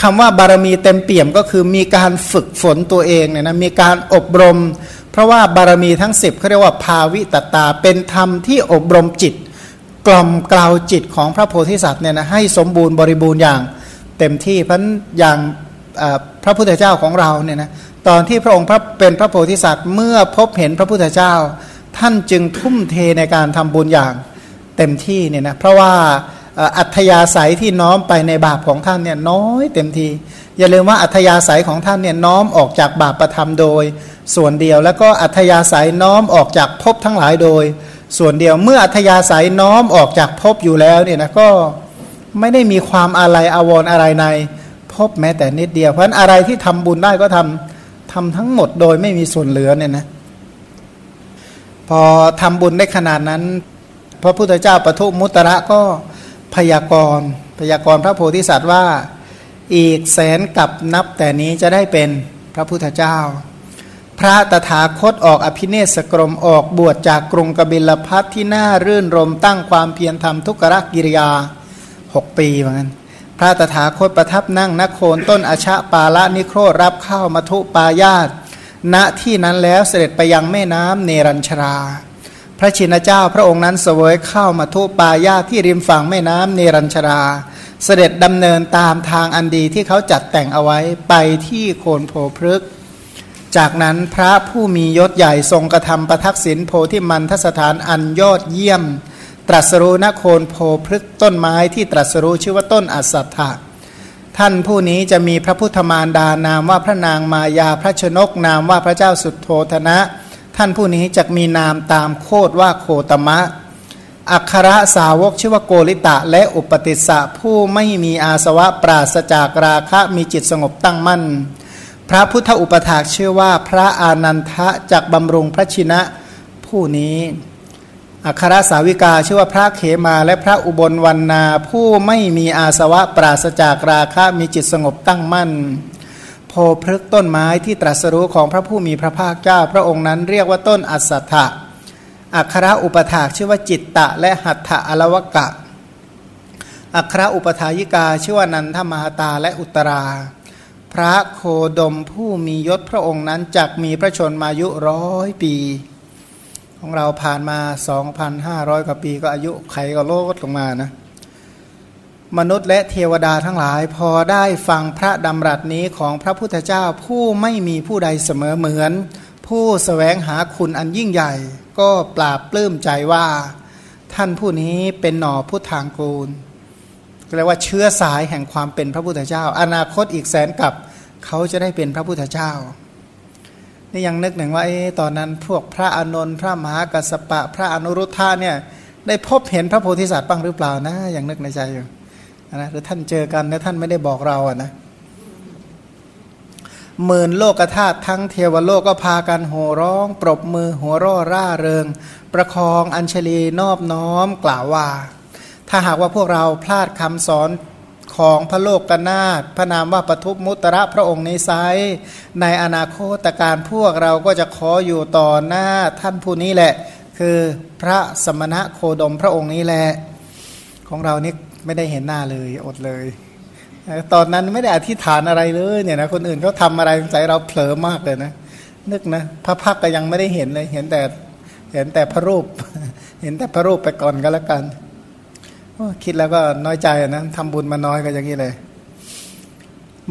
คำว่าบารมีเต็มเปี่ยมก็คือมีการฝึกฝนตัวเองเนี่ยนะมีการอบรม เพราะว่าบารมีทั้ง 10เขาเรียกว่าภาวิตตาเป็นธรรมที่อบรมจิต กล่อมกล่าวจิตของพระโพธิสัตว์เนี่ยนะให้สมบูรณ์บริบูรณ์อย่างเต็มที่เพราะอย่างพระพุทธเจ้าของเราเนี่ยนะตอนที่พระองค์พระเป็นพระโพธิสัตว์เมื่อพบเห็นพระพุทธเจ้า ท่านจึงทุ่มเทในการทำบุญอย่างเต็มที่เนี่ยนะเพราะว่า อัธยาศัยที่น้อมไปในบาปของท่านเนี่ยน้อยเต็มที อย่าลืมว่าอัธยาศัยของท่านเนี่ยน้อมออกจากบาปประทำโดย ส่วนเดียวแล้วก็อัธยาศัยน้อมออกจากภพทั้งหลายโดย ส่วนเดียวเมื่ออัธยาศัยน้อมออกจากภพอยู่แล้วเนี่ยนะก็ไม่ได้มีความอะไรอาวรอะไรในภพแม้แต่นิดเดียวเพราะอะไรที่ทำบุญได้ก็ทำทำทั้งหมดโดยไม่มีส่วนเหลือเนี่ยนะพอทำบุญได้ขนาดนั้น พระพุทธเจ้าปทุมุตระก็ พยากรณ์พยากรณ์พระโพธิสัตว์ว่าอีกแสนกับนับแต่นี้จะได้เป็นพระพุทธเจ้า พระตถาคตออกอภิเนศกรมออกบวชจากกรุงกบิลพัทที่น่ารื่นรมตั้งความเพียรทำทุกรกิริยาหกปีเหมือนกันพระตถาคตประทับนั่งนโคนต้นอชะปาละนิโครรับข้าวมัทุปายาตณที่นั้นแล้วเสด็จไปยังแม่น้ำเนรัญชรา พระชินเจ้าพระองค์นั้นเสวยเข้ามาทุปายาที่ริมฝั่งแม่น้ำเนรัญชรา เสด็จดำเนินตามทางอันดีที่เขาจัดแต่งเอาไว้ไปที่โคนโพพฤกจากนั้นพระผู้มียศใหญ่ทรงกระทำประทักษิณโพธิมันทสถานอันยอดเยี่ยม ตรัสรู้นโคนโพพฤกต้นไม้ที่ตรัสรู้ชื่อว่าต้นอัสัทธะท่านผู้นี้จะมีพระพุทธมารดานามว่าพระนางมายาพระชนกนามว่าพระเจ้าสุดโทธนะ ท่านผู้นี้จะมีนามตามโคดว่าโคตมะ อัครสาวกชื่อว่าโกริตะ และอุปติสสะผู้ไม่มีอาสวะปราศจากราคะมีจิตสงบตั้งมั่น พระพุทธอุปถากชื่อว่าพระอานันทะจากบำรุงพระชินะผู้นี้ อัครสาวิกาชื่อว่าพระเขมาและพระอุบลวันนาผู้ไม่มีอาสวะปราศจากราคะมีจิตสงบตั้งมั่น โพพฤกต้นไม้ที่ตรัสรู้ของพระผู้มีพระภาคเจ้า พระองค์นั้นเรียกว่าต้นอัสสัทธะอัคราอุปถากชื่อว่าจิตตะ และหัตถะอลวกะ อัคราอุปถายิกาชื่อว่านันทมหตาและอุตรา พระโคดมผู้มียศพระองค์นั้นจักมีพระชนมายุร้อยปี ของเราผ่านมา 2,500 กว่าปีก็อายุไขก็ลดลงมานะ มนุษย์และเทวดาทั้งหลาย พอได้ฟังพระดำรัสนี้ของพระพุทธเจ้าผู้ไม่มีผู้ใดเสมอเหมือน ผู้สแสวงหาคุณอันยิ่งใหญ่ ก็ปราบปลื้มใจว่า ท่านผู้นี้เป็นหน่อพุทธางกูลเรียกว่าเชื้อสายแห่งความเป็นพระพุทธเจ้า อนาคตอีกแสนกับเขาจะได้เป็นพระพุทธเจ้านี่ยังนึกหนึ่งว่าอตอนนั้นพวกพระอานนท์พระมหากัสสปะ พระอนุรุทธาเนี่ยได้พบเห็นพระโพธิสัตว์บ้างหรือเปล่านะยังนึกในใจอยู่ นะหรือท่านเจอกันแล้วท่านไม่ได้บอกเราอะนะหมื่นโลกธาตุทั้งเทวโลกก็พากันโห่ร้อง ปรบมือหัวร่อร่าเริง ประคองอัญชลีนอบน้อมกล่าวว่า ถ้าหากว่าพวกเราพลาดคำสอนของพระโลกกนาถพระนามว่าปทุมมุตระพระองค์ในไซในอนาคตการพวกเราก็จะขออยู่ต่อหน้าท่านผู้นี้แหละ คือพระสมณะโคดมพระองค์นี้แหละ ของเรานี่ ไม่ได้เห็นหน้าเลยอดเลย ตอนนั้นไม่ได้อธิษฐานอะไรเลยเนี่ยนะคนอื่นเขาทาอะไรใจเราเผลอมากเลยนะนึกนะพระพักก็ยังไม่ได้เห็นเลย เห็นแต่เห็นแต่พระรูป เห็นแต่พระรูปไปก่อนก็แล้วกันคิดแล้วก็น้อยใจนะทำบุญมาน้อยก็อย่างนี้เลย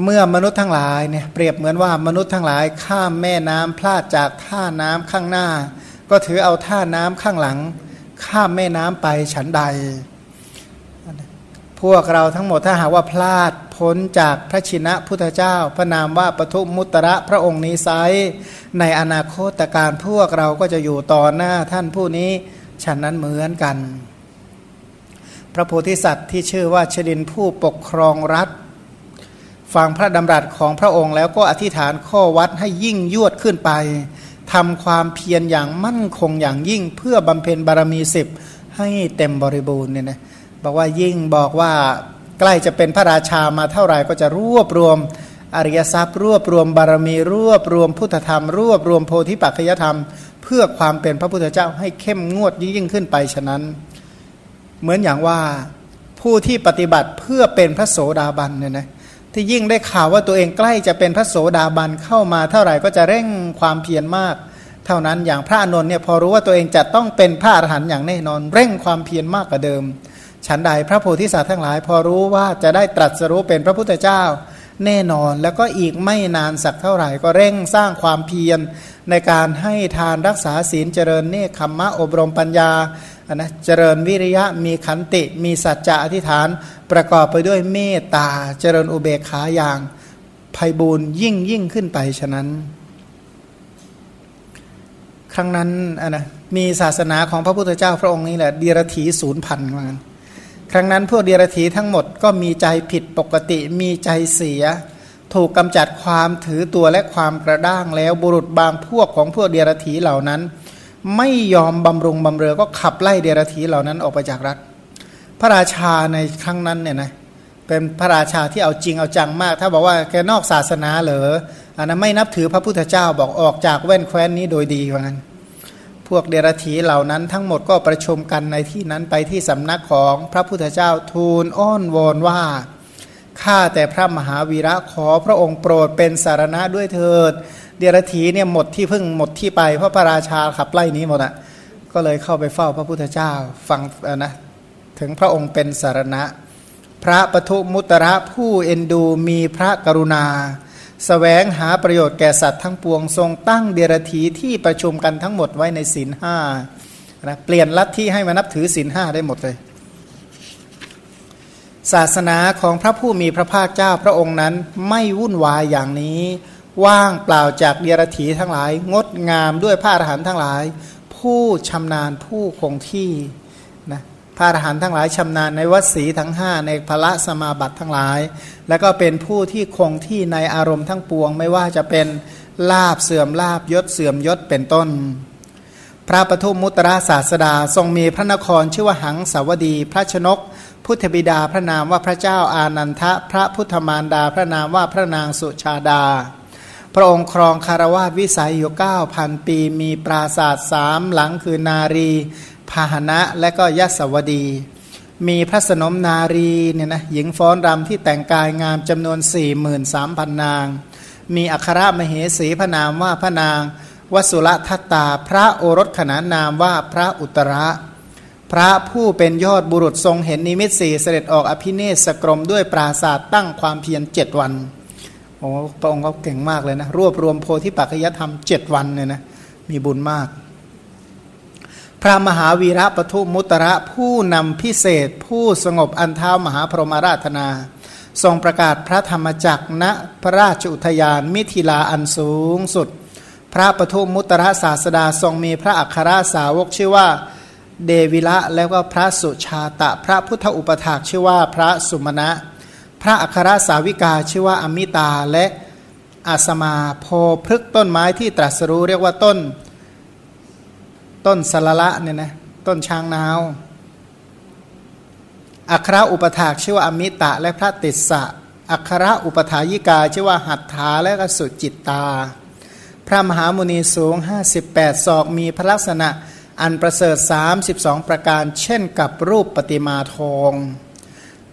เมื่อมนุษย์ทั้งหลายเนี่ยเปรียบเหมือนว่ามนุษย์ทั้งหลายข้ามแม่น้ำพลาดจากท่าน้ำข้างหน้า ก็ถือเอาท่าน้ำข้างหลัง ข้ามแม่น้ำไปฉันใด พวกเราทั้งหมดถ้าหากว่าพลาดพ้นจากพระชินะพุทธเจ้า พระนามว่าปทุมมุตระพระองค์นี้ไซในอนาคตการพวกเราก็จะอยู่ต่อหน้าท่านผู้นี้ฉันนั้นเหมือนกัน พระโพธิสัตว์ที่ชื่อว่าชดินผู้ปกครองรัฐ ฟังพระดำรัสของพระองค์แล้วก็อธิษฐานข้อวัดให้ยิ่งยวดขึ้นไปทำความเพียรอย่างมั่นคงอย่างยิ่งเพื่อบำเพ็ญบารมีสิบให้เต็มบริบูรณ์เนี่ยนะ บอกว่ายิ่งบอกว่าใกล้จะเป็นพระราชามาเท่าไหร่ก็จะรวบรวมอริยทรัพย์ รวบรวมบารมี รวบรวมพุทธธรรม รวบรวมโพธิปัจจยธรรม เพื่อความเป็นพระพุทธเจ้าให้เข้มงวดยิ่งขึ้นไปฉะนั้น เหมือนอย่างว่าผู้ที่ปฏิบัติเพื่อเป็นพระโสดาบันเนี่ยนะที่ยิ่งได้ข่าวว่าตัวเองใกล้จะเป็นพระโสดาบันเข้ามาเท่าไหร่ก็จะเร่งความเพียรมาก เท่านั้นอย่างพระอานนท์เนี่ยพอรู้ว่าตัวเองจะต้องเป็นพระอรหันต์อย่างแน่นอน เร่งความเพียรมากกว่าเดิม ฉันใดพระโพธิสัตว์ทั้งหลาย พอรู้ว่าจะได้ตรัสรู้เป็นพระพุทธเจ้า แน่นอนแล้วก็อีกไม่นานสักเท่าไหร่ ก็เร่งสร้างความเพียรในการให้ทานรักษาศีลเจริญเนคขมมะอบรมปัญญานะเจริญวิริยะมีขันติ มีสัจจะอธิษฐาน ประกอบไปด้วยเมตตาเจริญอุเบกขาอย่างภัยบูรยิ่งยิ่งขึ้นไปฉะนั้น ครั้งนั้นนะมีศาสนาของพระพุทธเจ้าพระองค์นี้แหละดีรถีศูนย์พันกัน ครั้งนั้นพวกเดียรถีทั้งหมดก็มีใจผิดปกติมีใจเสีย ถูกกำจัดความถือตัวและความกระด้างแล้วบุรุษบางพวกของพวกเดียรถีเหล่านั้น ไม่ยอมบำรุงบำเรอก็ขับไล่เดรธีเหล่านั้นออกไปจากรัฐ พระราชาในครั้งนั้นเนี่ยนะเป็นพระราชาที่เอาจริงเอาจังมาก ถ้าบอกว่าแกนอกศาสนาเหรออันนั้นไม่นับถือพระพุทธเจ้าบอกออกจากแว่นแคว้นนี้โดยดีว่างั้น พวกเดรธีเหล่านั้นทั้งหมดก็ประชุมกันในที่นั้นไปที่สำนักของพระพุทธเจ้าทูลอ้อนวอนว่าข้าแต่พระมหาวีระขอพระองค์โปรดเป็นสารณะด้วยเถิด เดียรถีเนี่ยหมดที่พึ่งหมดที่ไปเพราะพระราชาขับไล่นี้หมดอะก็เลยเข้าไปเฝ้าพระพุทธเจ้าฟังนะถึงพระองค์เป็นสารณะ พระปทุมุตระผู้เอ็นดูมีพระกรุณา แสวงหาประโยชน์แก่สัตว์ทั้งปวงทรงตั้งเดรธีที่ประชุมกันทั้งหมดไว้ในศีลห้านะเปลี่ยนลัทธิให้มานับถือศีลห้าได้หมดเลย ศาสนาของพระผู้มีพระภาคเจ้าพระองค์นั้นไม่วุ่นวายอย่างนี้ ว่างเปล่าจากเดรถีทั้งหลาย งดงามด้วยพระอรหันต์ทั้งหลาย ผู้ชำนาญผู้คงที่ พระอรหันต์ทั้งหลายชำนาญในวัสีทั้งห้าในพระสมาบัติทั้งหลาย แล้วก็เป็นผู้ที่คงที่ในอารมณ์ทั้งปวง ไม่ว่าจะเป็นลาบเสื่อมลาบยศเสื่อมยศเป็นต้น พระปทุมมุตระศาสดาทรงมีพระนครชื่อว่าหังสาวดี พระชนก พุทธบิดาพระนามว่าพระเจ้าอานันทะ พระพุทธมารดาพระนามว่าพระนางสุชาดา พระองค์ครองคารวาสวิสัยอยู่เก้าพันปี มีปราศาสตร์สามหลังคือนารี พาหนะและก็ยศวดี มีพระสนมนารีเนี่ยนะหญิงฟ้อนรำที่แต่งกายงามจำนวน 4 3 0 0 0 นาง มีอัครมเหสีพระนามว่าพระนางวสุรทัตตา พระโอรสขนานนามว่าพระอุตระ พระผู้เป็นยอดบุรุษทรงเห็นนิมิตสีเสด็จออกอภิเนศกรมด้วยปราศาสตร์ตั้งความเพียรเจ็ดวันโอ้พระองค์เขาเก่งมากเลยนะ รวบรวมโพธิปัจจยธรรมเจ็ดวันเนี่ยนะ มีบุญมาก พระมหาวีระปทุมุตระผู้นำพิเศษ ผู้สงบอันเท้ามหาพรหมาราธนา ทรงประกาศพระธรรมจักรณพระราชอุทยานมิถิลาอันสูงสุด พระปทุมุตระศาสดาทรงมีพระอัครสาวกชื่อว่าเดวิละแล้วก็พระสุชาตะ พระพุทธอุปถากชื่อว่าพระสุมาณะ พระอัครสาวิกาชื่อว่าอมิตาและอาสมาโพพฤกต้นไม้ที่ตรัสรู้เรียกว่าต้น ต้นสละละเนี่ยนะต้นช้างนาวอัคราอุปถากชื่อว่าอมิตะและพระติสสะอัคราอุปถายิกาชื่อว่าหัตถาและกสุจิตตา พระมหามุนีสูง 58 ศอกมีพระลักษณะอันประเสริฐ 32 ประการเช่นกับรูปปฏิมาทอง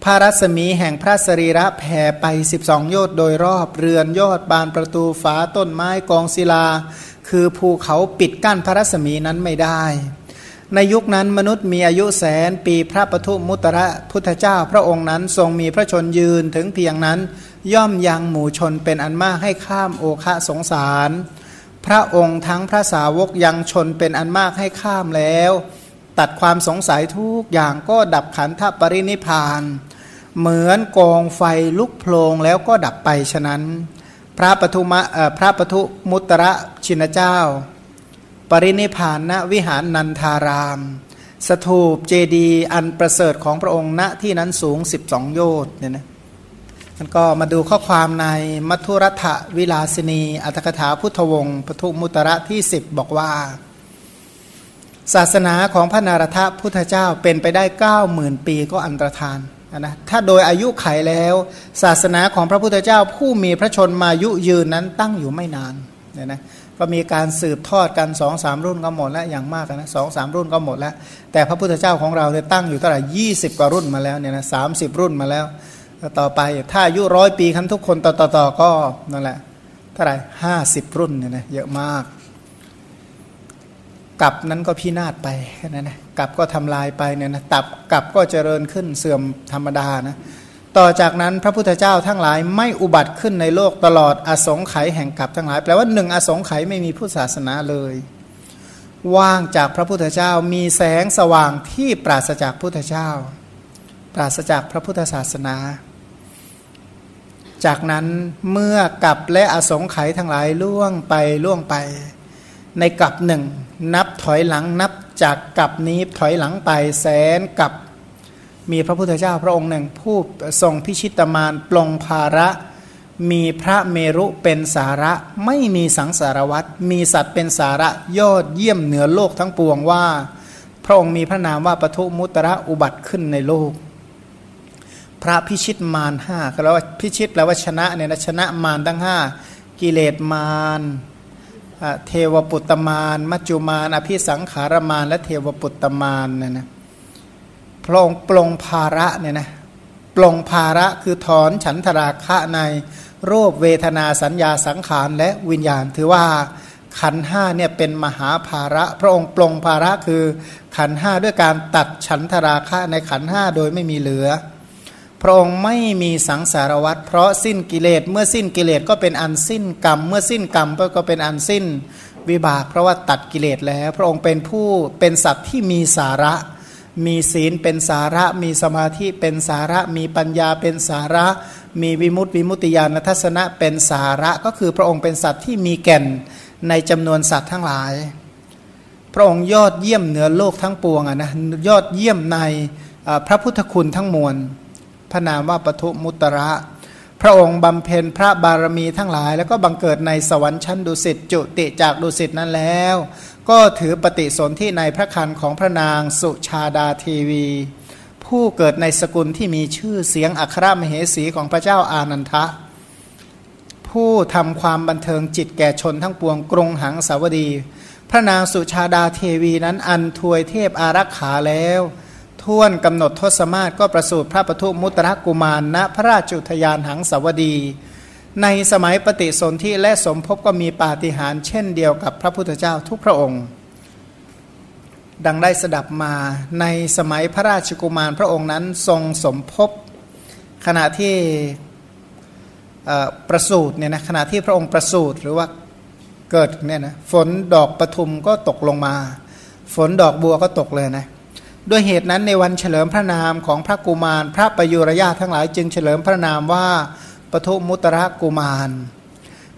พระรัศมีแห่งพระสรีระแผ่ไป 12 โยชน์โดยรอบเรือนยอดบานประตูฝาต้นไม้กองศิลา คือภูเขาปิดกั้นพระรัศมีนั้นไม่ได้ ในยุคนั้นมนุษย์มีอายุแสนปีพระปทุมุตระพุทธเจ้าพระองค์นั้นทรงมีพระชนยืนถึงเพียงนั้นย่อมยังหมู่ชนเป็นอันมากให้ข้ามโอคะสงสาร พระองค์ทั้งพระสาวกยังชนเป็นอันมากให้ข้ามแล้ว ตัดความสงสัยทุกอย่างก็ดับขันธปรินิพาน เหมือนกองไฟลุกโพลงแล้วก็ดับไปฉะนั้น พระปทุมะพระปทุมุตระชินเจ้า ปรินิพานณวิหารนันทาราม สถูปเจดีอันประเสริฐของพระองค์ณที่นั้นสูง 12 โยชน์เนี่ยนะมันก็มาดูข้อความในมัทุรัฐวิลาสินี อัตถกถาพุทธวงศ์ปทุมุตระที่ 10 บอกว่า ศาสนาของพระนารถพุทธเจ้าเป็นไปได้ 90,000 ปีก็อันตรธาน นะถ้าโดยอายุไขแล้ว ศาสนาของพระพุทธเจ้าผู้มีพระชนมายุยืนนั้นตั้งอยู่ไม่นานเนี่ยนะก็มีการสืบทอดกันสองสามรุ่นก็หมดแล้วอย่างมากนะสองสามรุ่นก็หมดแล้ว แต่พระพุทธเจ้าของเราเนี่ยตั้งอยู่เท่าไหร่ยี่สิบกว่ารุ่นมาแล้วเนี่ยนะสามสิบรุ่นมาแล้วต่อไปถ้าอายุร้อยปีคันทุกคนต่อต่อก็นั่นแหละเท่าไหร่ห้าสิบรุ่นเนี่ยนะเยอะมาก กับนั้นก็พินาศไปแค่นั้นนะกับก็ทำลายไปเนี่ยนะตับกับก็เจริญขึ้นเสื่อมธรรมดานะต่อจากนั้นพระพุทธเจ้าทั้งหลายไม่อุบัติขึ้นในโลกตลอดอสงไขยแห่งกับทั้งหลายแปลว่าหนึ่งอสงไขยไม่มีผู้ศาสนาเลย ว่างจากพระพุทธเจ้ามีแสงสว่างที่ปราศจากพุทธเจ้า ปราศจากพระพุทธศาสนา จากนั้นเมื่อกับและอสงไขยทั้งหลายล่วงไปล่วงไป ในกับหนึ่ง นับถอยหลังนับจากกับนี้ถอยหลังไปแสนกับมีพระพุทธเจ้าพระองค์หนึ่ง ผู้ทรงพิชิตมารปลงภาระ มีพระเมรุเป็นสาระไม่มีสังสารวัตรมีสัตว์เป็นสาระยอดเยี่ยมเหนือโลกทั้งปวงว่า พระองค์มีพระนามว่าปทุมุตระอุบัติขึ้นในโลก พระพิชิตมารห้าก็แล้วว่าพิชิตแปลว่าชนะเนี่ยนะชนะมารทั้งห้ากิเลสมาร เทวปุตตมาน มัจจุมาน อภิสังขารมาน และเทวปุตตมานเนี่ยนะพระองค์ปลงภาระเนี่ยนะปลงภาระคือถอนฉันทราคะในรูปเวทนาสัญญาสังขารและวิญญาณ ถือว่าขันห้าเนี่ยเป็นมหาภาระ พระองค์ปลงภาระคือขันห้าด้วยการตัดฉันทราคะในขันห้าโดยไม่มีเหลือ พระองค์ไม่มีสังสารวัตรเพราะสิ้นกิเลสเมื่อสิ้นกิเลสก็เป็นอันสิ้นกรรม เมื่อสิ้นกรรมก็เป็นอันสิ้นวิบาก เพราะว่าตัดกิเลสแล้ว พระองค์เป็นผู้เป็นสัตว์ที่มีสาระ มีศีลเป็นสาระ มีสมาธิเป็นสาระ มีปัญญาเป็นสาระ มีวิมุตติวิมุตติญาณทัศนะเป็นสาระก็คือพระองค์เป็นสัตว์ที่มีแก่นในจำนวนสัตว์ทั้งหลาย พระองค์ยอดเยี่ยมเหนือโลกทั้งปวงอะนะยอดเยี่ยมในพระพุทธคุณทั้งมวล พระนามว่าปทุมุตระ พระองค์บำเพ็ญพระบารมีทั้งหลาย แล้วก็บังเกิดในสวรรค์ชั้นดุสิตจุติจากดุสิตนั้นแล้ว ก็ถือปฏิสนธิในพระคันของพระนางสุชาดาเทวี ผู้เกิดในสกุลที่มีชื่อเสียงอัครมเหสีของพระเจ้าอานันทะ ผู้ทำความบันเทิงจิตแก่ชนทั้งปวงกรุงหังสาวดี พระนางสุชาดาเทวีนั้นอันทวยเทพอารักขาแล้ว ท่วนกำหนดทศมาศก็ประสูติพระปทุมุตระกุมารณพระราชุทยานหังสาวดี ในสมัยปฏิสนธิและสมภพก็มีปาฏิหาริย์เช่นเดียวกับพระพุทธเจ้าทุกพระองค์ ดังได้สดับมาในสมัยพระราชกุมารพระองค์นั้นทรงสมภพขณะที่ประสูตรเนี่ยนะขณะที่พระองค์ประสูตรหรือว่าเกิดเนี่ยนะฝนดอกปทุมก็ตกลงมา ฝนดอกบัวก็ตกเลยนะ ด้วยเหตุนั้นในวันเฉลิมพระนามของพระกุมาร พระประยุรญาทั้งหลายจึงเฉลิมพระนามว่าปทุมุตระกุมาร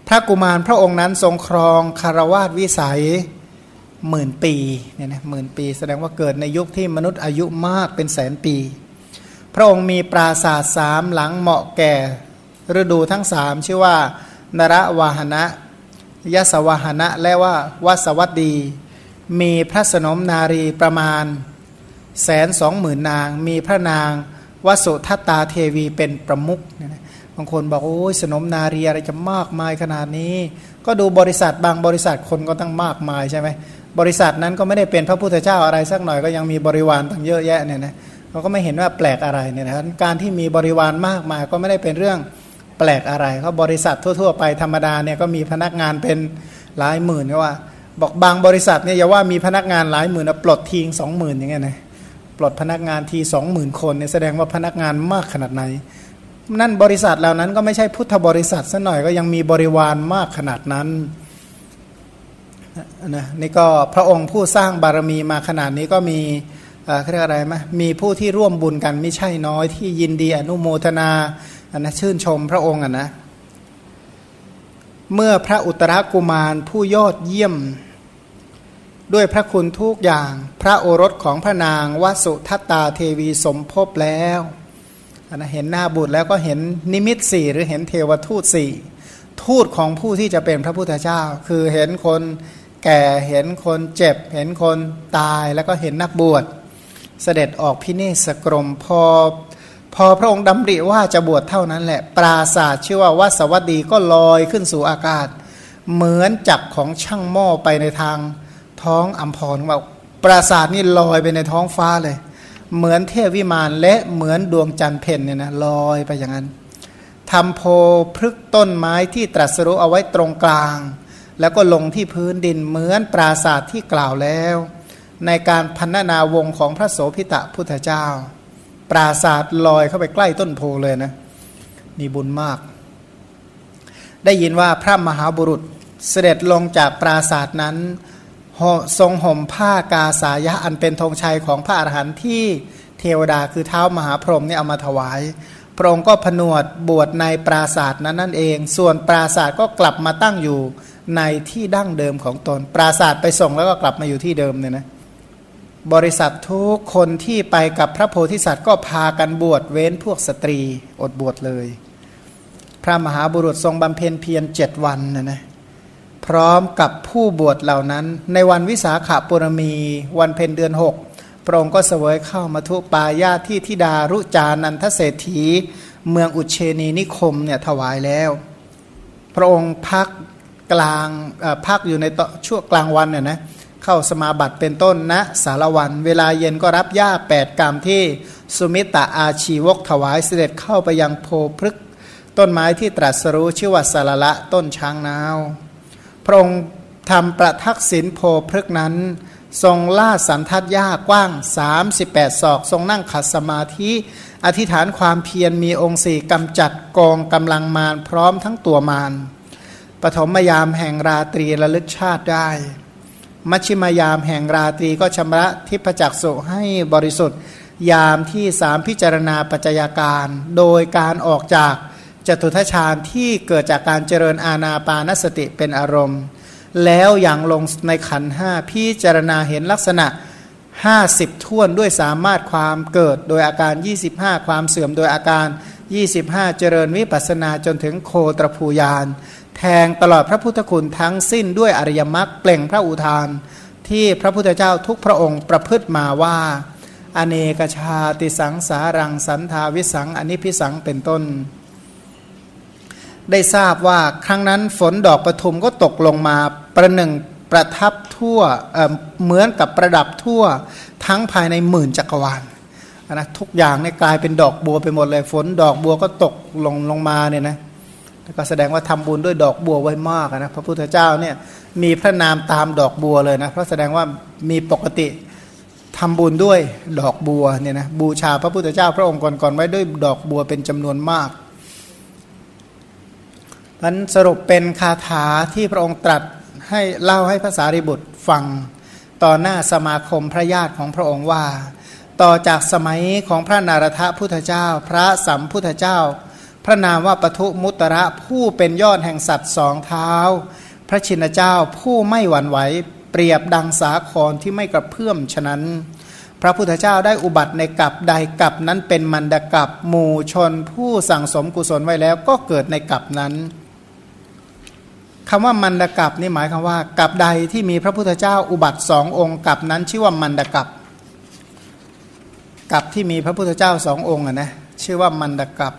พระกุมารพระองค์นั้นทรงครองคารวาสวิสัยหมื่นปีเนี่ยนะหมื่นปี แสดงว่าเกิดในยุคที่มนุษย์อายุมากเป็นแสนปี พระองค์มีปราสาทสามหลังเหมาะแก่ ฤดูทั้งสามชื่อว่า นรวาหนะยสวาหนะและว่าวัสวัตดี มีพระสนมนารีประมาณ แสนสองหมื่นนาง มีพระนางวสุทัตตาเทวีเป็นประมุขเนี่ยนะบางคนบอกโอ้ยสนมนาเรียอะไรจะมากมายขนาดนี้ ก็ดูบริษัทบางบริษัทคนก็ตั้งมากมายใช่ไหมบริษัทนั้นก็ไม่ได้เป็นพระพุทธเจ้าอะไรสักหน่อยก็ยังมีบริวารตั้งเยอะแยะเนี่ยนะเราก็ไม่เห็นว่าแปลกอะไรเนี่ยนะการที่มีบริวารมากมายก็ไม่ได้เป็นเรื่องแปลกอะไรเขาบริษัททั่ว ๆ ไปธรรมดาเนี่ยก็มีพนักงานเป็นหลายหมื่นก็ว่า บอกบางบริษัทเนี่ยอย่าว่ามีพนักงานหลายหมื่นปลดทิ้งสองหมื่นอย่างเงี้ยนะ ปลดพนักงานทีสองหมื่นคนเนี่ยแสดงว่าพนักงานมากขนาดไหน นั่นบริษัทเหล่านั้นก็ไม่ใช่พุทธบริษัทซะหน่อยก็ยังมีบริวารมากขนาดนั้นนะนี่ก็พระองค์ผู้สร้างบารมีมาขนาดนี้ก็มีเรียกอะไรไหมมีผู้ที่ร่วมบุญกันไม่ใช่น้อยที่ยินดีอนุโมทนาอันนะชื่นชมพระองค์อะนะ เมื่อพระอุตรากุมารผู้ยอดเยี่ยม ด้วยพระคุณทุกอย่างพระโอรสของพระนางวสุทัตตาเทวีสมภพแล้วนะเห็นหน้าบุตรแล้วก็เห็นนิมิตสี่หรือเห็นเทวทูตสี่ทูตของผู้ที่จะเป็นพระพุทธเจ้า คือเห็นคนแก่เห็นคนเจ็บ เห็นคนตายแล้วก็เห็นนักบวช เสด็จออกพิเนสกรมพอพอพระองค์ดำริว่าจะบวชเท่านั้นแหละ ปราศาสตร์ชื่อว่าวัสวัสดีก็ลอยขึ้นสู่อากาศ เหมือนจักของช่างหม้อไปในทาง ท้องอัมพรว่าปราศาสตร์นี่ลอยไปในท้องฟ้าเลย เหมือนเทพวิมานและเหมือนดวงจันทร์เพนเนี่ยนะลอยไปอย่างนั้นทำโพพฤกต้นไม้ที่ตรัสรู้เอาไว้ตรงกลาง แล้วก็ลงที่พื้นดินเหมือนปราศาสตร์ที่กล่าวแล้ว ในการพันนาวงของพระโสพิตะพุทธเจ้า ปราศาสตร์ลอยเข้าไปใกล้ต้นโพเลยนะมีบุญมาก ได้ยินว่าพระมหาบุรุษเสด็จลงจากปราศาสตร์นั้น ทรงห่มผ้ากาสายะอันเป็นธงชัยของพระอรหันต์ที่เทวดาคือเท้ามหาพรหมนี่เอามาถวาย พระองค์ก็ผนวดบวชในปราศาสตร์นั้นนั่นเอง ส่วนปราศาสตร์ก็กลับมาตั้งอยู่ในที่ดั้งเดิมของตน ปราศาสตร์ไปส่งแล้วก็กลับมาอยู่ที่เดิมเนี่ยนะบริษัททุกคนที่ไปกับพระโพธิสัตว์ก็พากันบวชเว้นพวกสตรีอดบวชเลย พระมหาบุรุษทรงบำเพ็ญเพียรเจ็ดวันนะนะ ร้อมกับผู้บวชเหล่านั้น ในวันวิสาขาปุรมี วันเพ็ญเดือนหกพระองค์ก็เสวยเข้ามาทุปายาที่ทิดารุจานันทเศรษฐี เมืองอุเชนีนิคมเนี่ยถวายแล้ว พระองค์พักกลางพักอยู่ในช่วงกลางวันเนี่ยนะเข้าสมาบัติเป็นต้นนะสารวัน เวลาเย็นก็รับญ้าแปดกรรมที่สุมิตะอาชีวกถวายเสด็จเข้าไปยังโพพฤกต้นไม้ที่ตรัสรู้ชื่อว่าสารละต้นช้างนาว ระองค์ทำประทักษิณโพพฤกนั้น ทรงล่าสันทัดหญ้ากว้าง 38 ศอก ทรงนั่งขัดสมาธิ อธิษฐานความเพียรมีองค์สี่กำจัดกองกำลังมารพร้อมทั้งตัวมารปฐมยามแห่งราตรีระลึกชาติได้ มัชชิมยามแห่งราตรีก็ชำระทิพจักสุให้บริสุทธิ์ ยามที่สามพิจารณาปัจจัยการ โดยการออกจาก จตุทัชฌานที่เกิดจากการเจริญอาณาปานสติเป็นอารมณ์ แล้วอย่างลงในขันห้าพิจารณาเห็นลักษณะ 50ท่วนด้วยสามารถความเกิดโดยอาการ 25 ความเสื่อมโดยอาการ 25 เจริญวิปัสนาจนถึงโคตรภูยาน แทงตลอดพระพุทธคุณทั้งสิ้นด้วยอริยมรรคเปล่งพระอุทาน ที่พระพุทธเจ้าทุกพระองค์ประพฤติมาว่า อเนกชาติสังสารังสันทาวิสังอนิพิสังเป็นต้น ได้ทราบว่าครั้งนั้นฝนดอกปทุมก็ตกลงมาประหนึ่งประทับทั่วเเหมือนกับประดับทั่วทั้งภายในหมื่นจักรวาลนะทุกอย่างเนี่ยกลายเป็นดอกบัวไปหมดเลย ฝนดอกบัวก็ตกลงลงมาเนี่ยนะก็แสดงว่าทำบุญด้วยดอกบัวไว้มากนะพระพุทธเจ้าเนี่ยมีพระนามตามดอกบัวเลยนะเพราะแสดงว่ามีปกติทำบุญด้วยดอกบัวเนี่ยนะบูชาพระพุทธเจ้าพระองค์ก่อนๆไว้ด้วยดอกบัวเป็นจำนวนมาก มันสรุปเป็นคาถาที่พระองค์ตรัสให้เล่าให้ภาษาริบุตรฟังต่อหน้าสมาคมพระญาติของพระองค์ว่า ต่อจากสมัยของพระนารถพุทธเจ้า พระสัมพุทธเจ้า พระนามว่าปทุมุตระผู้เป็นยอดแห่งสัตว์สองเท้า พระชินเจ้าผู้ไม่หวั่นไหวเปรียบดังสาครที่ไม่กระเพื่อมฉะนั้น พระพุทธเจ้าได้อุบัติในกับใดกับนั้นเป็นมันดกับหมู่ชนผู้สั่งสมกุศลไว้แล้วก็เกิดในกับนั้น คำว่ามันดกับนี่หมายคำว่ากับใดที่มีพระพุทธเจ้าอุบัติสององค์กับนั้นชื่อว่ามันดกับกับที่มีพระพุทธเจ้าสององค์นะชื่อว่ามันดกับ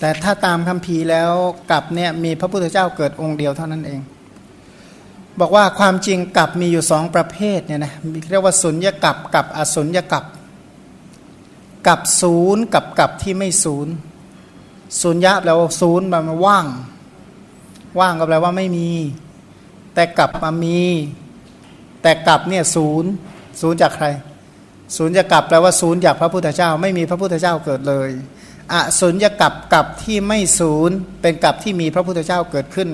แต่ถ้าตามคำพีแล้วกับเนี่ยมีพระพุทธเจ้าเกิดองค์เดียวเท่านั้นเอง บอกว่าความจริงกับมีอยู่สองประเภทเนี่ยนะเรียกว่าสุญญกับกับอสุญญกับกับศูนย์กับกับที่ไม่ศูนย์สุญญะแปลว่าศูนย์มันว่าง ว่างก็แปลว่าไม่มี แต่กลับมามี แต่กลับเนี่ยศูนย์ศูนย์จากใคร ศูนย์จะกลับแปลว่าศูนย์จากพระพุทธเจ้า ไม่มีพระพุทธเจ้าเกิดเลยอศูนย์จะกลับกับที่ไม่ศูนย์เป็นกับที่มีพระพุทธเจ้าเกิดขึ้น